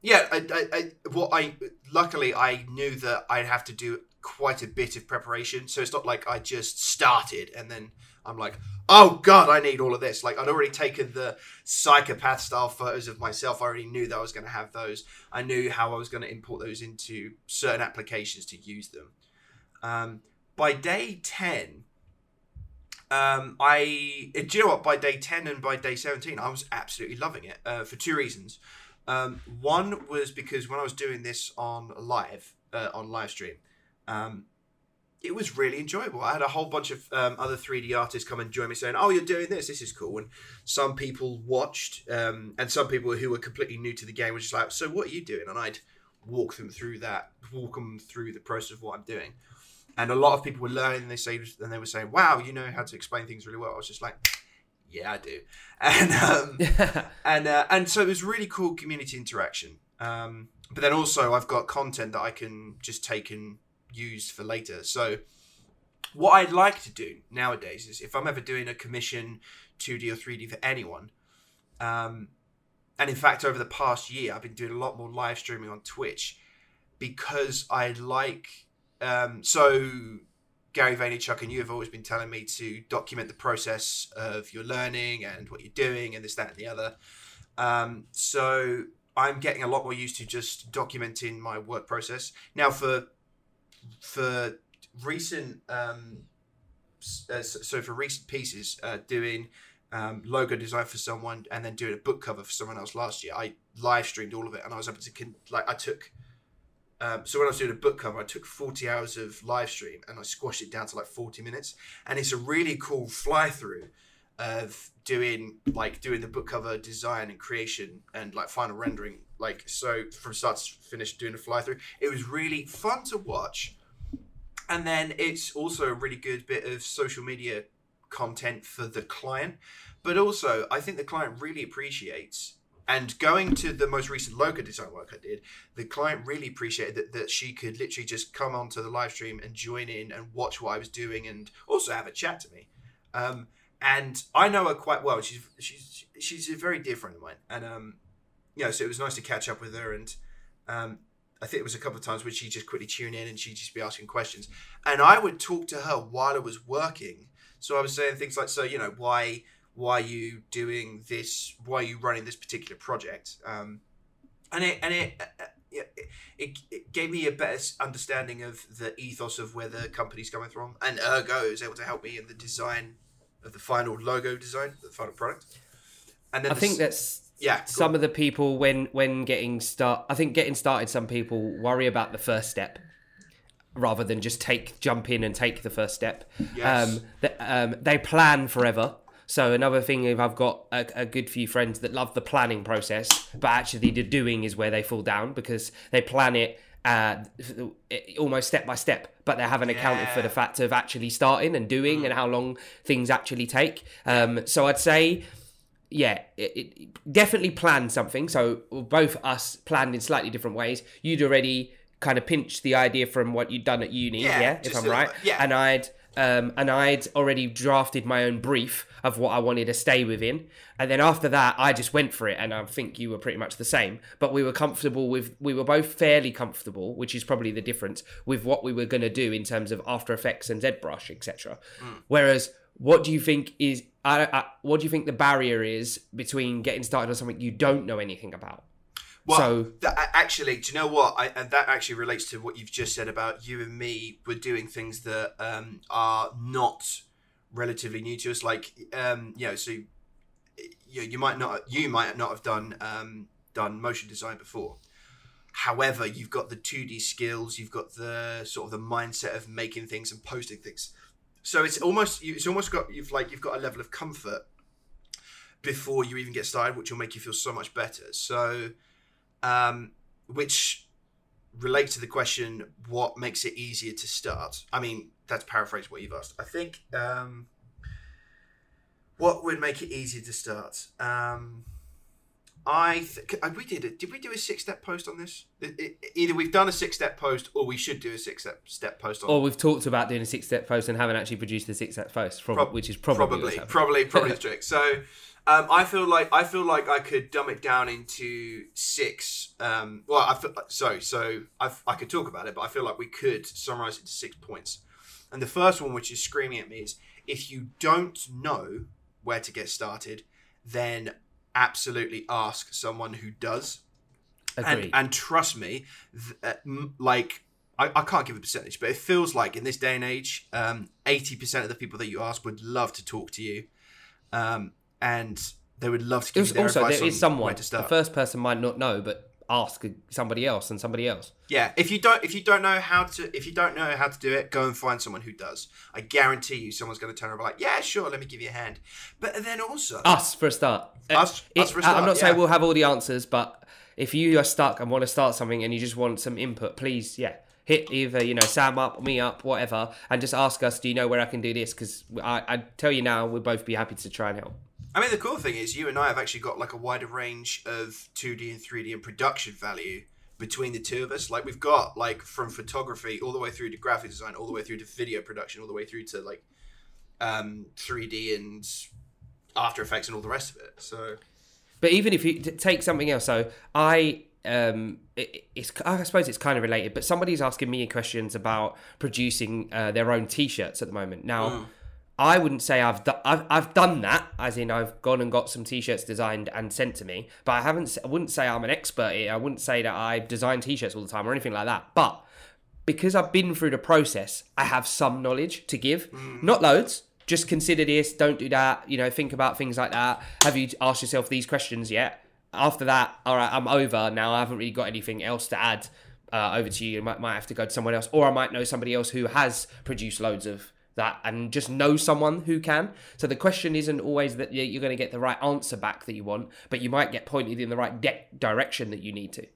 Speaker 1: yeah, I, I, I, what I luckily I knew that I'd have to do quite a bit of preparation. So it's not like I just started and then I'm like, oh god, I need all of this. Like I'd already taken the psychopath style photos of myself. I already knew that I was going to have those. I knew how I was going to import those into certain applications to use them. Um, by day ten, um, I do you know what? By day ten and by day seventeen, I was absolutely loving it uh, for two reasons. Um, one was because when I was doing this on live uh, on live stream, um, it was really enjoyable. I had a whole bunch of um, other 3D artists come and join me saying, "Oh, you're doing this. This is cool." And some people watched, um, and some people who were completely new to the game were just like, "So what are you doing?" And I'd walk them through that, walk them through the process of what I'm doing. And a lot of people were learning. And they say, and they were saying, "Wow, you know how to explain things really well." I was just like, "Yeah, I do." And um, and uh, and so it was really cool community interaction. Um, but then also I've got content that I can just take and use for later. So what I'd like to do nowadays is if I'm ever doing a commission 2D or 3D for anyone, um, and in fact over the past year I've been doing a lot more live streaming on Twitch because I like um, so Gary Vaynerchuk and you have always been telling me to document the process of your learning and what you're doing and this, that, and the other. Um, so I'm getting a lot more used to just documenting my work process now. For for recent, um, uh, so for recent pieces, uh, doing um, logo design for someone and then doing a book cover for someone else last year, I live streamed all of it and I was able to con- like I took um, so when I was doing a book cover, I took 40 hours of live stream and I squashed it down to like 40 minutes. And it's a really cool fly through of doing like doing the book cover design and creation and like final rendering. Like so from start to finish doing a fly through. It was really fun to watch. And then it's also a really good bit of social media content for the client. But also I think the client really appreciates and going to the most recent logo design work I did, the client really appreciated that, that she could literally just come onto the live stream and join in and watch what I was doing and also have a chat to me. Um, and I know her quite well. She's she's she's a very dear friend of mine, and um, you know, so it was nice to catch up with her. And um, I think it was a couple of times where she'd just quickly tune in and she'd just be asking questions, and I would talk to her while I was working. So I was saying things like, so you know, why why are you doing this? Why are you running this particular project? Um, and it and it, uh, yeah, it, it it gave me a better understanding of the ethos of where the company's coming from, and ergo was able to help me in the design of the final logo design, the final product. And then
Speaker 2: I
Speaker 1: the
Speaker 2: think
Speaker 1: s-
Speaker 2: that's
Speaker 1: yeah,
Speaker 2: some
Speaker 1: on.
Speaker 2: of the people when when getting start. I think getting started, some people worry about the first step rather than just take jump in and take the first step.
Speaker 1: Yes.
Speaker 2: Um, th- um, they plan forever. So another thing, if I've got a, a good few friends that love the planning process, but actually the doing is where they fall down because they plan it uh, almost step by step, but they haven't accounted for the fact of actually starting and doing and how long things actually take. Um, so I'd say yeah, it, it definitely planned something. So both us planned in slightly different ways. You'd already kind of pinched the idea from what you'd done at uni,
Speaker 1: Yeah,
Speaker 2: yeah, if I'm right.
Speaker 1: yeah.
Speaker 2: And I'd um, and I'd already drafted my own brief of what I wanted to stay within. And then after that, I just went for it. And I think you were pretty much the same. But we were comfortable with, we were both fairly comfortable, which is probably the difference with what we were going to do in terms of After Effects and ZBrush, etc. Whereas, what do you think is, I, I, what do you think the barrier is between getting started on something you don't know anything about?
Speaker 1: Well,
Speaker 2: So-
Speaker 1: that, actually, do you know what? I, and that actually relates to what you've just said about you and me. We're doing things that um, are not relatively new to us. Like, um, you know, so you, you might not you might not have done um, done motion design before. However, you've got the two D skills. You've got the sort of the mindset of making things and posting things. so it's almost it's almost got you've like you've got a level of comfort before you even get started, which will make you feel so much better. So, um, which relates to the question, what makes it easier to start? I mean, that's paraphrase what you've asked. I think um, what would make it easier to start. Um, I th- uh, we did it. Did we do a six step post on this? It- it- either we've done a six step post, or we should do a six step step post on.
Speaker 2: Or we've talked about doing a six step post and haven't actually produced a six step post, prob-
Speaker 1: Prob-
Speaker 2: which is probably
Speaker 1: probably, probably, probably the trick. So, um, I feel like I feel like I could dumb it down into six. Um, well, I feel, so so I, I could talk about it, but I feel like we could summarize it to six points. And the first one, which is screaming at me, is if you don't know where to get started, then absolutely ask someone who does.
Speaker 2: Agreed.
Speaker 1: And, and trust me, th- uh, like I, I can't give a percentage, but it feels like in this day and age, um, eighty percent of the people that you ask would love to talk to you, um, and they would love to give you their
Speaker 2: also,
Speaker 1: advice
Speaker 2: there is
Speaker 1: on
Speaker 2: someone. The first person might not know, but ask somebody else and somebody else.
Speaker 1: Yeah, if you don't if you don't know how to if you don't know how to do it, go and find someone who does. I guarantee you, someone's going to turn around like, yeah, sure, let me give you a hand. But then also,
Speaker 2: Us for a start. Uh,
Speaker 1: Us-
Speaker 2: it-
Speaker 1: us for a
Speaker 2: I- I'm
Speaker 1: start,
Speaker 2: not saying we'll have all the answers, but if you are stuck and want to start something and you just want some input, please, yeah, hit either you know Sam up, me up, whatever, and just ask us. Do you know where I can do this? Because I, I tell you now, we'll both be happy to try and help.
Speaker 1: I mean, the cool thing is you and I have actually got like a wider range of 2D and 3D and production value between the two of us. Like we've got like from photography all the way through to graphic design, all the way through to video production, all the way through to like um, 3D and After Effects and all the rest of it. So
Speaker 2: But even if you take something else, so I um it, it's I suppose it's kind of related, but somebody's asking me questions about producing uh, their own t-shirts at the moment. Now, I wouldn't say I've, do- I've I've done that, as in I've gone and got some t-shirts designed and sent to me, but I haven't. I wouldn't say I'm an expert. Here. I wouldn't say that I design t-shirts all the time or anything like that. But because I've been through the process, I have some knowledge to give. Not loads. Just consider this. Don't do that. You know, think about things like that. Have you asked yourself these questions yet? After that, all right, I'm over now. I haven't really got anything else to add uh, over to you. You might, might have to go to someone else, or I might know somebody else who has produced loads of that and just know someone who can. So the question isn't always that you- you're going to get the right answer back that you want, but you might get pointed in the right de- direction that you need to.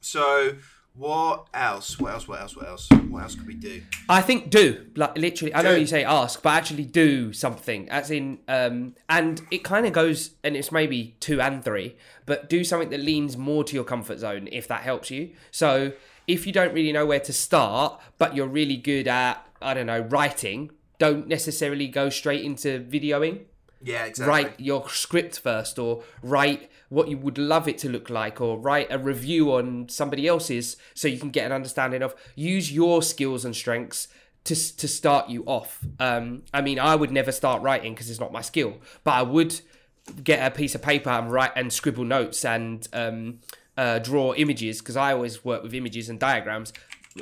Speaker 1: so what else? What else? What else? What else? What else could we do?
Speaker 2: I think do like literally. I know you say ask, but actually do something. As in, um, and it kind of goes, and it's maybe two and three, but do something that leans more to your comfort zone if that helps you. So if you don't really know where to start, but you're really good at, I don't know, writing, don't necessarily go straight into videoing.
Speaker 1: Yeah, exactly.
Speaker 2: write your script first or write what you would love it to look like or write a review on somebody else's so you can get an understanding of use your skills and strengths to, to start you off. Um, i mean i would never start writing because it's not my skill but i would get a piece of paper and write and scribble notes and um, uh, draw images because i always work with images and diagrams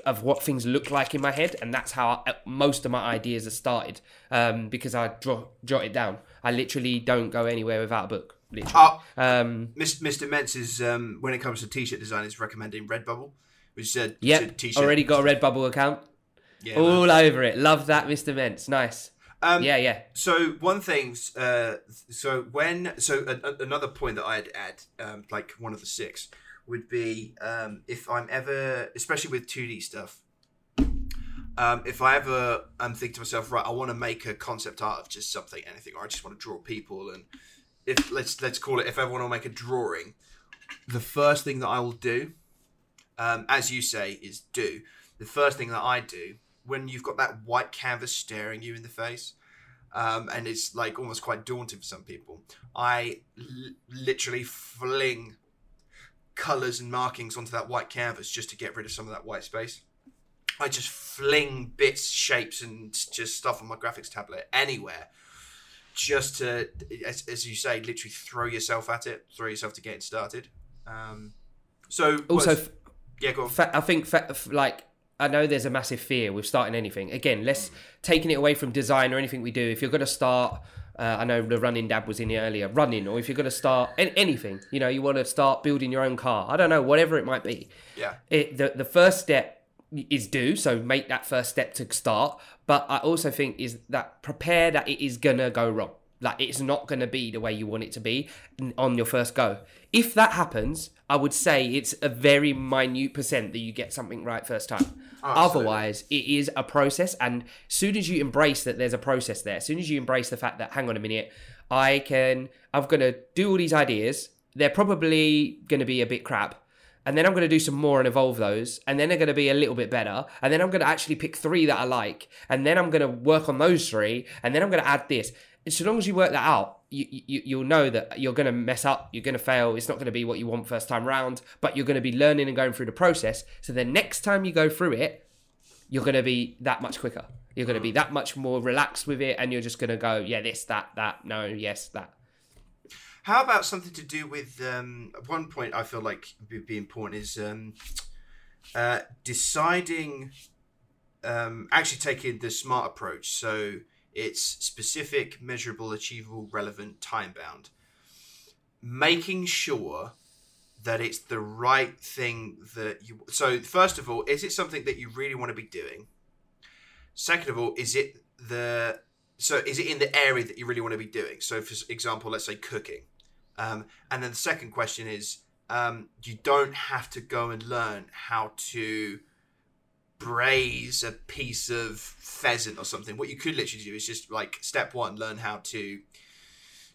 Speaker 2: of what things look like in my head, and that's how I, most of my ideas are started. Um, because I draw jot it down. I literally don't go anywhere without a book. Literally.
Speaker 1: Oh,
Speaker 2: Um,
Speaker 1: Mr. Mentz is um, when it comes to t-shirt design, is recommending Redbubble, which is a
Speaker 2: yep,
Speaker 1: t-shirt.
Speaker 2: already got a Redbubble account.
Speaker 1: Yeah, man.
Speaker 2: All over it. Love that, Mr. Mentz. Nice.
Speaker 1: Um,
Speaker 2: yeah, yeah.
Speaker 1: So one thing, uh, so when, so a, a- another point that I'd add, um, like one of the six, would be um, if I'm ever, especially with 2D stuff, um, if I ever um, think to myself, right, I want to make a concept art of just something, anything, or I just want to draw people, and if let's let's call it, if I want to make a drawing, the first thing that I will do, um, as you say, is do. The first thing that I do when you've got that white canvas staring you in the face, um, and it's like almost quite daunting for some people. I l- literally fling colors and markings onto that white canvas just to get rid of some of that white space. I just fling bits, shapes, and just stuff on my graphics tablet anywhere, just to, as, as you say, literally throw yourself at it, throw yourself to get it started. Um, so
Speaker 2: Also,
Speaker 1: yeah, go on.
Speaker 2: fa- I think like I know there's a massive fear with starting anything. Again, let's taking it away from design or anything we do. If you're going to start, uh, I know the running dad was in here earlier, running, or if you're going to start an- anything, you know, you want to start building your own car. I don't know, whatever it might be.
Speaker 1: Yeah.
Speaker 2: It, the the first step is do. So make that first step to start. But I also think is that prepare that it is gonna go wrong. Like it's not gonna be the way you want it to be on your first go. If that happens, I would say it's a very minute percent that you get something right first time. Otherwise, it is a process. And as soon as you embrace that there's a process there, as soon as you embrace the fact that, hang on a minute, I can, I'm going to do all these ideas. They're probably going to be a bit crap. And then I'm going to do some more and evolve those. And then they're going to be a little bit better. And then I'm going to actually pick three that I like. And then I'm going to work on those three. And then I'm going to add this. So long as you work that out, you, you, you'll know that you're going to mess up. You're going to fail. It's not going to be what you want first time round. But you're going to be learning and going through the process. So the next time you go through it, you're going to be that much quicker. You're going to be that much more relaxed with it, and you're just going to go, yeah, this, that, that, no, yes, that.
Speaker 1: How about something to do with um, one point I feel like would be important is um, uh, deciding, um, actually taking the smart approach. So it's specific, measurable, achievable, relevant, time bound. Making sure that it's the right thing that you. So, first of all, is it something that you really want to be doing? Second of all, is it the. So, is it in the area that you really want to be doing? So, for example, let's say cooking. Um, and then the second question is um, you don't have to go and learn how to braise a piece of pheasant or something. What you could literally do is just like step one, learn how to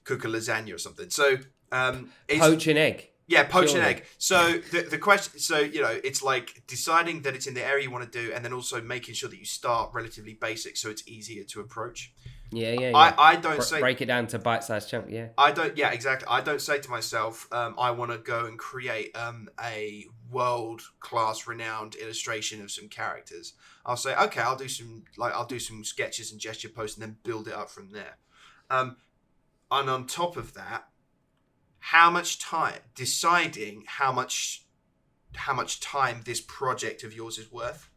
Speaker 1: cook a lasagna or something. So um,
Speaker 2: poach an egg.
Speaker 1: Yeah, poach an egg. So the the question, so you know, it's like deciding that it's in the area you want to do, and then also making sure that you start relatively basic, so it's easier to approach.
Speaker 2: Yeah, yeah. yeah.
Speaker 1: I, I don't say
Speaker 2: break it down to bite-sized chunk. Yeah.
Speaker 1: I don't. Yeah, exactly. I don't say to myself, um, I want to go and create um, a world-class, renowned illustration of some characters. I'll say, okay, I'll do some like I'll do some sketches and gesture posts, and then build it up from there. Um, and on top of that, how much time deciding how much how much time this project of yours is worth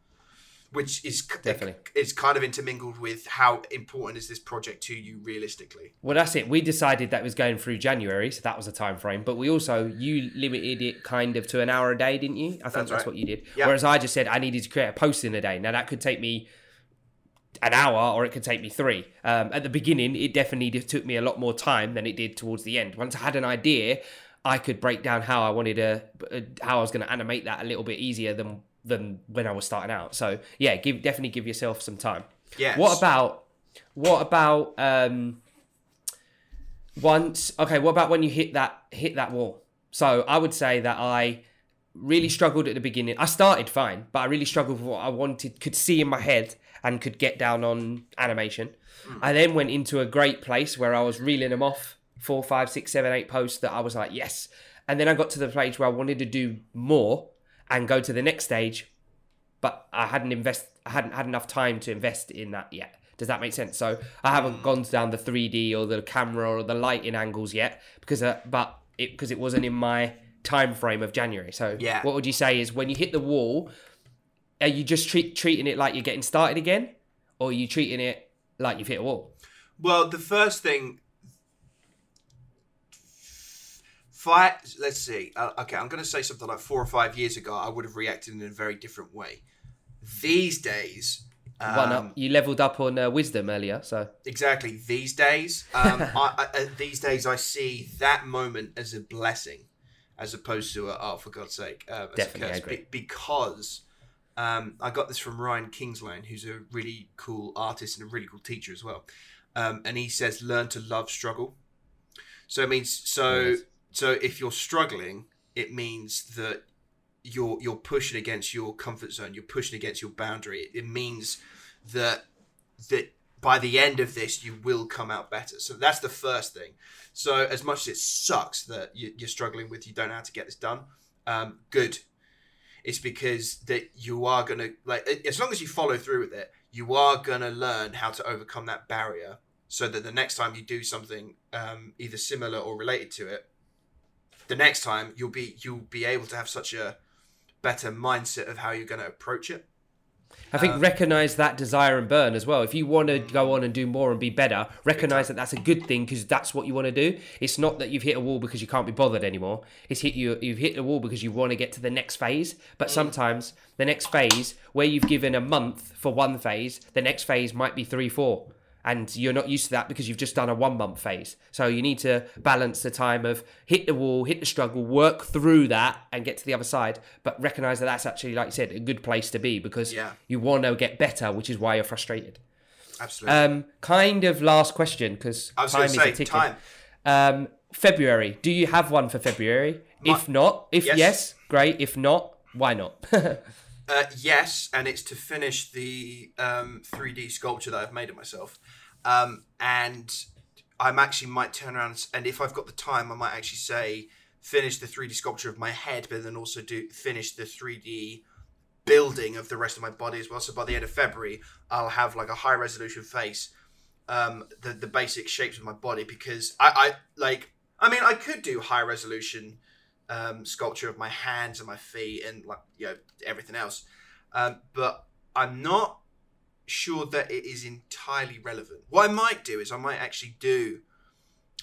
Speaker 1: which is
Speaker 2: Definitely.
Speaker 1: is kind of intermingled with how important is this project to you realistically.
Speaker 2: Well, that's it. We decided that was going through January, so that was a time frame. But we also you limited it kind of to an hour a day, didn't you? I think
Speaker 1: That's
Speaker 2: that's,
Speaker 1: right.
Speaker 2: what you did.
Speaker 1: Yeah.
Speaker 2: Whereas I just said I needed to create a post in a day. Now that could take me an hour or it could take me three. Um, at the beginning, it definitely took me a lot more time than it did towards the end. Once I had an idea, I could break down how I wanted to, uh, how I was going to animate that a little bit easier than than when I was starting out. So yeah, give definitely give yourself some time.
Speaker 1: Yes.
Speaker 2: What about what about um once okay, what about when you hit that hit that wall? So I would say that I really struggled at the beginning. I started fine, but I really struggled with what I wanted could see in my head and could get down on animation. I then went into a great place where I was reeling them off four, five, six, seven, eight posts that I was like, yes. And then I got to the place where I wanted to do more and go to the next stage, but I hadn't invest I hadn't had enough time to invest in that yet. Does that make sense? So I haven't gone down the 3D or the camera or the lighting angles yet because uh, but it because it wasn't in my time frame of January. So
Speaker 1: Yeah.
Speaker 2: what would you say is when you hit the wall, are you just treat, treating it like you're getting started again, or are you treating it like you've hit a wall?
Speaker 1: Well, the first thing, five. Let's see. Uh, okay, I'm going to say something like four or five years ago. I would have reacted in a very different way. These days, um,
Speaker 2: One up. You leveled up on uh, wisdom earlier, so
Speaker 1: exactly. These days, um, I, I, uh, these days, I see that moment as a blessing, as opposed to a, oh, for God's sake, uh,
Speaker 2: Definitely,
Speaker 1: curse.
Speaker 2: agree.
Speaker 1: Be- because um, I got this from Ryan Kingslien, who's a really cool artist and a really cool teacher as well. Um, and he says, "Learn to love struggle." So it means so
Speaker 2: Yes.
Speaker 1: So if you're struggling, it means that you're you're pushing against your comfort zone. You're pushing against your boundary. It means that that by the end of this, you will come out better. So that's the first thing. So as much as it sucks that you, you're struggling with, you don't know how to get this done. Um, good. It's because that you are gonna like as long as you follow through with it, you are gonna learn how to overcome that barrier. So that the next time you do something um, either similar or related to it, the next time you'll be you'll be able to have such a better mindset of how you're going to approach it.
Speaker 2: I think uh, recognize that desire and burn as well. If you want to mm-hmm. go on and do more and be better, recognize that that's a good thing because that's what you want to do. It's not that you've hit a wall because you can't be bothered anymore. It's hit you. You've hit a wall because you want to get to the next phase. But mm. sometimes the next phase, where you've given a month for one phase, the next phase might be three, four and you're not used to that because you've just done a one month phase. So you need to balance the time of hit the wall, hit the struggle, work through that, and get to the other side. But recognize that that's actually, like you said, a good place to be because
Speaker 1: Yeah.
Speaker 2: you want to get better, which is why you're frustrated.
Speaker 1: Absolutely.
Speaker 2: Um, kind of last question because
Speaker 1: I was
Speaker 2: time is a
Speaker 1: say
Speaker 2: ticking.
Speaker 1: time.
Speaker 2: Um, February. Do you have one for February?
Speaker 1: My-
Speaker 2: if not, if yes.
Speaker 1: Yes.
Speaker 2: great. If not, why not?
Speaker 1: Uh, yes, and it's to finish the um, 3D sculpture that I've made of myself. Um, and I'm actually might turn around and, if I've got the time, I might actually say finish the 3D sculpture of my head, but then also do finish the 3D building of the rest of my body as well. So by the end of February, I'll have like a high resolution face, um, the the basic shapes of my body because I, I like. I mean, I could do high resolution um, sculpture of my hands and my feet and like you know everything else, um, but I'm not sure that it is entirely relevant. What I might do is I might actually do.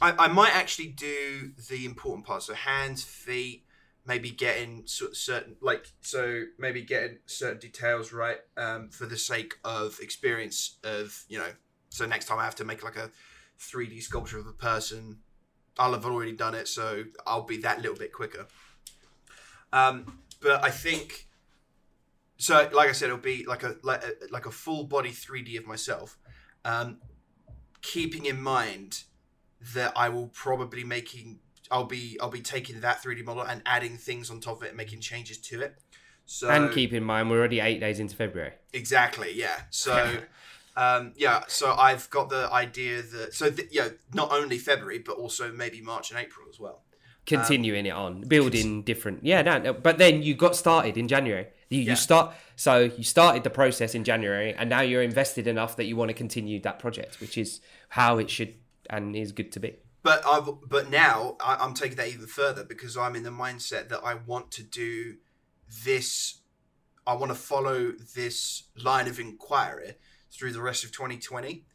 Speaker 1: I, I might actually do the important parts, so hands, feet, maybe getting certain like so maybe getting certain details right um, for the sake of experience of you know so next time i have to make like a 3d sculpture of a person i'll have already done it so i'll be that little bit quicker um, but i think so like i said it'll be like a like a, like a full body 3d of myself um, keeping in mind that i will probably making I'll be I'll be taking that 3D model and adding things on top of it and making changes to it. So
Speaker 2: and keep in mind, we're already eight days into February.
Speaker 1: exactly, yeah. So um, yeah, so I've got the idea that so th- you know not only February but also maybe March and April as well.
Speaker 2: continuing it on, building different. Yeah, no, no, but then you got started in January. You,
Speaker 1: Yeah.
Speaker 2: you start, so you started the process in January, and now you're invested enough that you want to continue that project, which is how it should and is good to be.
Speaker 1: But I've but now I, I'm taking that even further because I'm in the mindset that I want to do this. I want to follow this line of inquiry through the rest of 2020.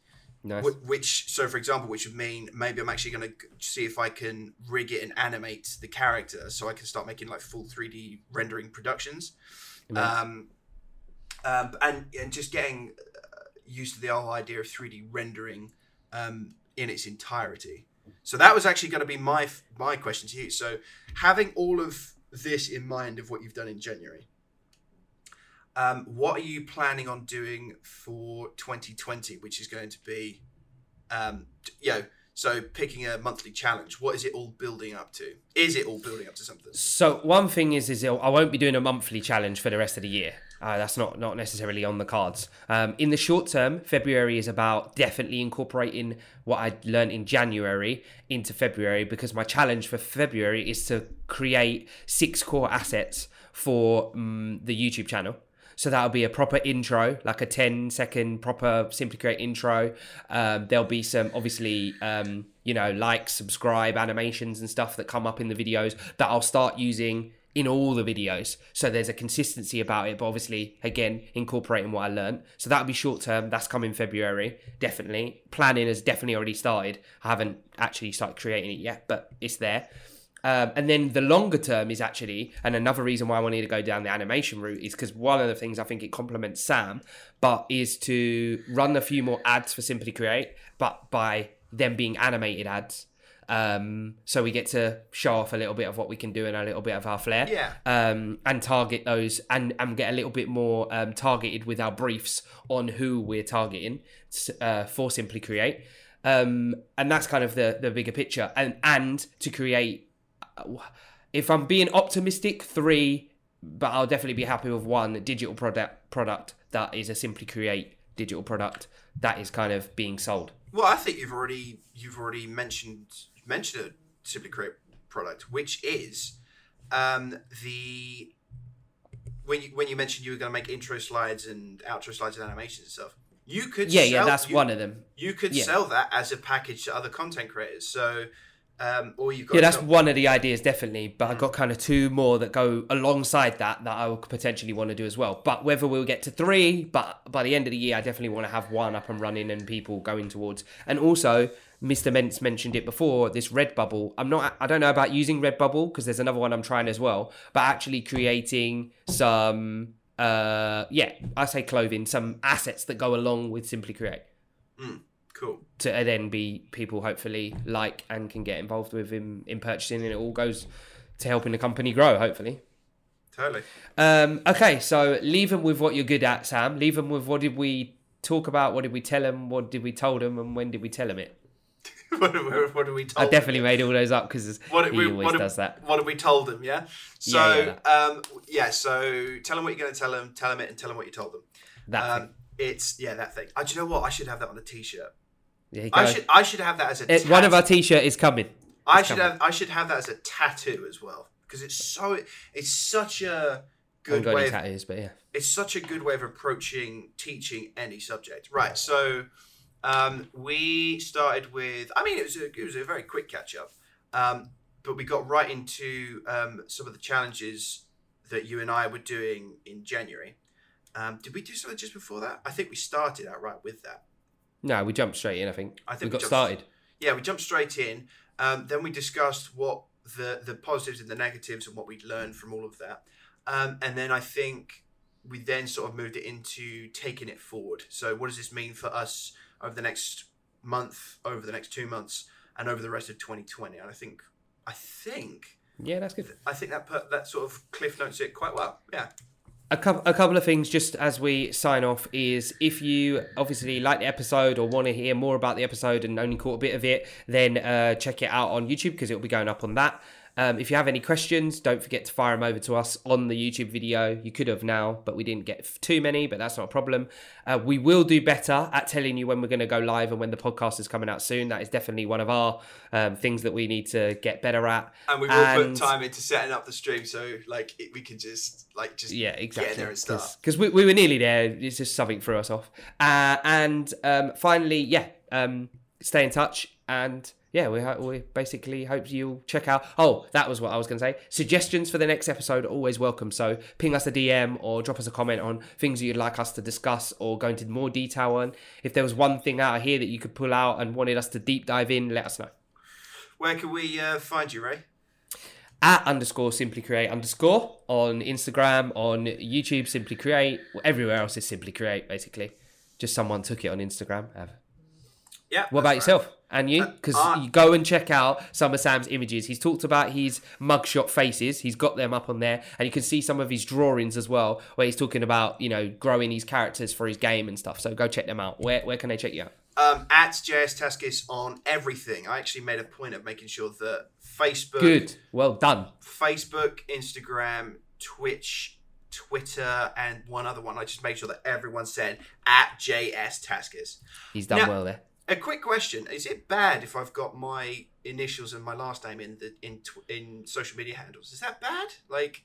Speaker 2: Nice.
Speaker 1: Wh- which so for example which would mean maybe i'm actually going to see if i can rig it and animate the character so i can start making like full 3d rendering productions. Um, um and and just getting uh, used to the whole idea of 3d rendering um in its entirety. So that was actually going to be my my question to you. So having all of this in mind of what you've done in january um, what are you planning on doing for 2020, which is going to be, um, you know, so picking a monthly challenge? What is it all building up to? Is it all building up to something?
Speaker 2: So one thing is, is I won't be doing a monthly challenge for the rest of the year. Uh, that's not not necessarily on the cards. Um, in the short term, February is about definitely incorporating what I learned in January into February because my challenge for February is to create six core assets for um, the YouTube channel. So that'll be a proper intro, like a 10 second proper Simply Create intro. Um, there'll be some, obviously, um, you know, like, subscribe animations and stuff that come up in the videos that I'll start using in all the videos. So there's a consistency about it, but obviously, again, incorporating what I learned. So that'll be short term. That's coming February, definitely. Planning has definitely already started. I haven't actually started creating it yet, but it's there. Um, and then the longer term is actually, and another reason why I wanted to go down the animation route is because one of the things I think it complements Sam, but is to run a few more ads for Simply Create, but by them being animated ads. Um, so we get to show off a little bit of what we can do and a little bit of our flair.
Speaker 1: Yeah.
Speaker 2: Um, and target those and, and get a little bit more um, targeted with our briefs on who we're targeting uh, for Simply Create. Um, and that's kind of the, the bigger picture. And, and to create if I'm being optimistic, three, but I'll definitely be happy with one digital product product that is a simply create digital product that is kind of being sold.
Speaker 1: Well, I think you've already you've already mentioned mentioned a Simply Create product, which is um, the when you when you mentioned you were going to make intro slides and outro slides and animations and stuff. You could
Speaker 2: Yeah, yeah, that's
Speaker 1: you-
Speaker 2: one of them.
Speaker 1: you could
Speaker 2: Yeah.
Speaker 1: sell that as a package to other content creators. So Um, or you've got
Speaker 2: Yeah, that's
Speaker 1: some-
Speaker 2: one of the ideas, definitely. But I've got kind of two more that go alongside that that I would potentially want to do as well. But whether we'll get to three, but by the end of the year, I definitely want to have one up and running and people going towards. And also, Mr. Mentz mentioned it before. This Redbubble. I'm not. I don't know about using Redbubble because there's another one I'm trying as well. But actually creating some, uh, yeah, I say clothing, some assets that go along with Simply Create
Speaker 1: cool.
Speaker 2: to then be people hopefully like and can get involved with in, in purchasing and it all goes to helping the company grow hopefully
Speaker 1: Totally.
Speaker 2: um, okay so leave them with what you're good at sam leave them with what did we talk about what did we tell them what did we told them and when did we tell them it
Speaker 1: what, what, what are we told?
Speaker 2: i definitely made all those up because
Speaker 1: What,
Speaker 2: he
Speaker 1: we,
Speaker 2: always
Speaker 1: what,
Speaker 2: does that
Speaker 1: what have we told them? Yeah. So
Speaker 2: Yeah,
Speaker 1: um, yeah. So tell them what you're going to tell them. Tell them it, and tell them what you told them.
Speaker 2: that
Speaker 1: Um,
Speaker 2: thing.
Speaker 1: it's yeah that thing. Uh, do you know what? I should have that on a t-shirt.
Speaker 2: You
Speaker 1: I should I should have that as a.
Speaker 2: It- one of our t-shirt is coming
Speaker 1: I should
Speaker 2: coming.
Speaker 1: have I should have that as a tattoo as well because it's so it's such a good way. Of,
Speaker 2: tattoos but yeah
Speaker 1: it's such a good way of approaching teaching any subject. Right. So um, we started with. I mean, it was a, it was a very quick catch up, um, but we got right into um, some of the challenges that you and I were doing in January. Um, did we do something just before that? I think we started out right with that.
Speaker 2: No we jumped straight in i think,
Speaker 1: I think
Speaker 2: we
Speaker 1: we
Speaker 2: got
Speaker 1: jumped-
Speaker 2: started
Speaker 1: yeah, we jumped straight in. Um, then we discussed what the the positives and the negatives and what we'd learned from all of that. Um, and then I think we then sort of moved it into taking it forward. So what does this mean for us over the next month, over the next two months, and over the rest of 2020? And I think, I think,
Speaker 2: yeah that's good
Speaker 1: I think that put, that sort of cliff notes it quite well. Yeah.
Speaker 2: A couple, a couple of things just as we sign off is if you obviously like the episode or want to hear more about the episode and only caught a bit of it, then uh, check it out on YouTube because it will be going up on that. Um, if you have any questions, don't forget to fire them over to us on the YouTube video. You could have now, but we didn't get too many, but that's not a problem. Uh, we will do better at telling you when we're going to go live and when the podcast is coming out soon. That is definitely one of our um, things that we need to get better at.
Speaker 1: And we will
Speaker 2: And-
Speaker 1: put time into setting up the stream so like it, we can just like just
Speaker 2: yeah, exactly.
Speaker 1: get there and start.
Speaker 2: Because we, we were nearly there. It's just something threw us off. Uh, and um, finally, yeah, um, stay in touch. And yeah, we, ho- we basically hope you'll check out. Oh, that was what I was going to say. Suggestions for the next episode are always welcome. So ping us a DM or drop us a comment on things that you'd like us to discuss or go into more detail on. If there was one thing out of here that you could pull out and wanted us to deep dive in, let us know.
Speaker 1: Where can we uh, find you, Ray?
Speaker 2: at underscore simply create underscore on Instagram, on YouTube, simply create. Everywhere else is simply create, basically. Just someone took it on Instagram.
Speaker 1: Yeah.
Speaker 2: What about
Speaker 1: right.
Speaker 2: yourself? And you? Because
Speaker 1: uh,
Speaker 2: you go and check out some of Sam's images. He's talked about his mugshot faces. He's got them up on there, and you can see some of his drawings as well, where he's talking about you know growing his characters for his game and stuff. So go check them out. Where where can they check you out?
Speaker 1: Um, at JS Taskis on everything. I actually made a point of making sure that Facebook,
Speaker 2: Good. Well done.
Speaker 1: Facebook, Instagram, Twitch, Twitter, and one other one. I just made sure that everyone said at JS Taskis.
Speaker 2: He's done
Speaker 1: Now-
Speaker 2: well there.
Speaker 1: A quick question: Is it bad if I've got my initials and my last name in the in tw- in social media handles? Is that bad? Like,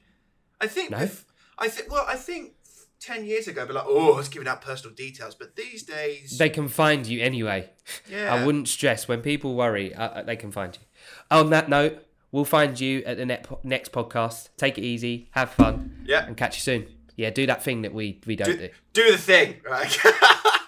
Speaker 1: I think
Speaker 2: No.
Speaker 1: bef- I think well, I think ten years ago, I'd be like, oh, it's giving out personal details. But these days,
Speaker 2: They can find you anyway.
Speaker 1: yeah,
Speaker 2: I wouldn't stress when people worry. Uh, uh, they can find you. On that note, we'll find you at the net next podcast. Take it easy, have fun,
Speaker 1: yeah,
Speaker 2: and catch you soon. Yeah, do that thing that we we don't do.
Speaker 1: do, do the thing, right?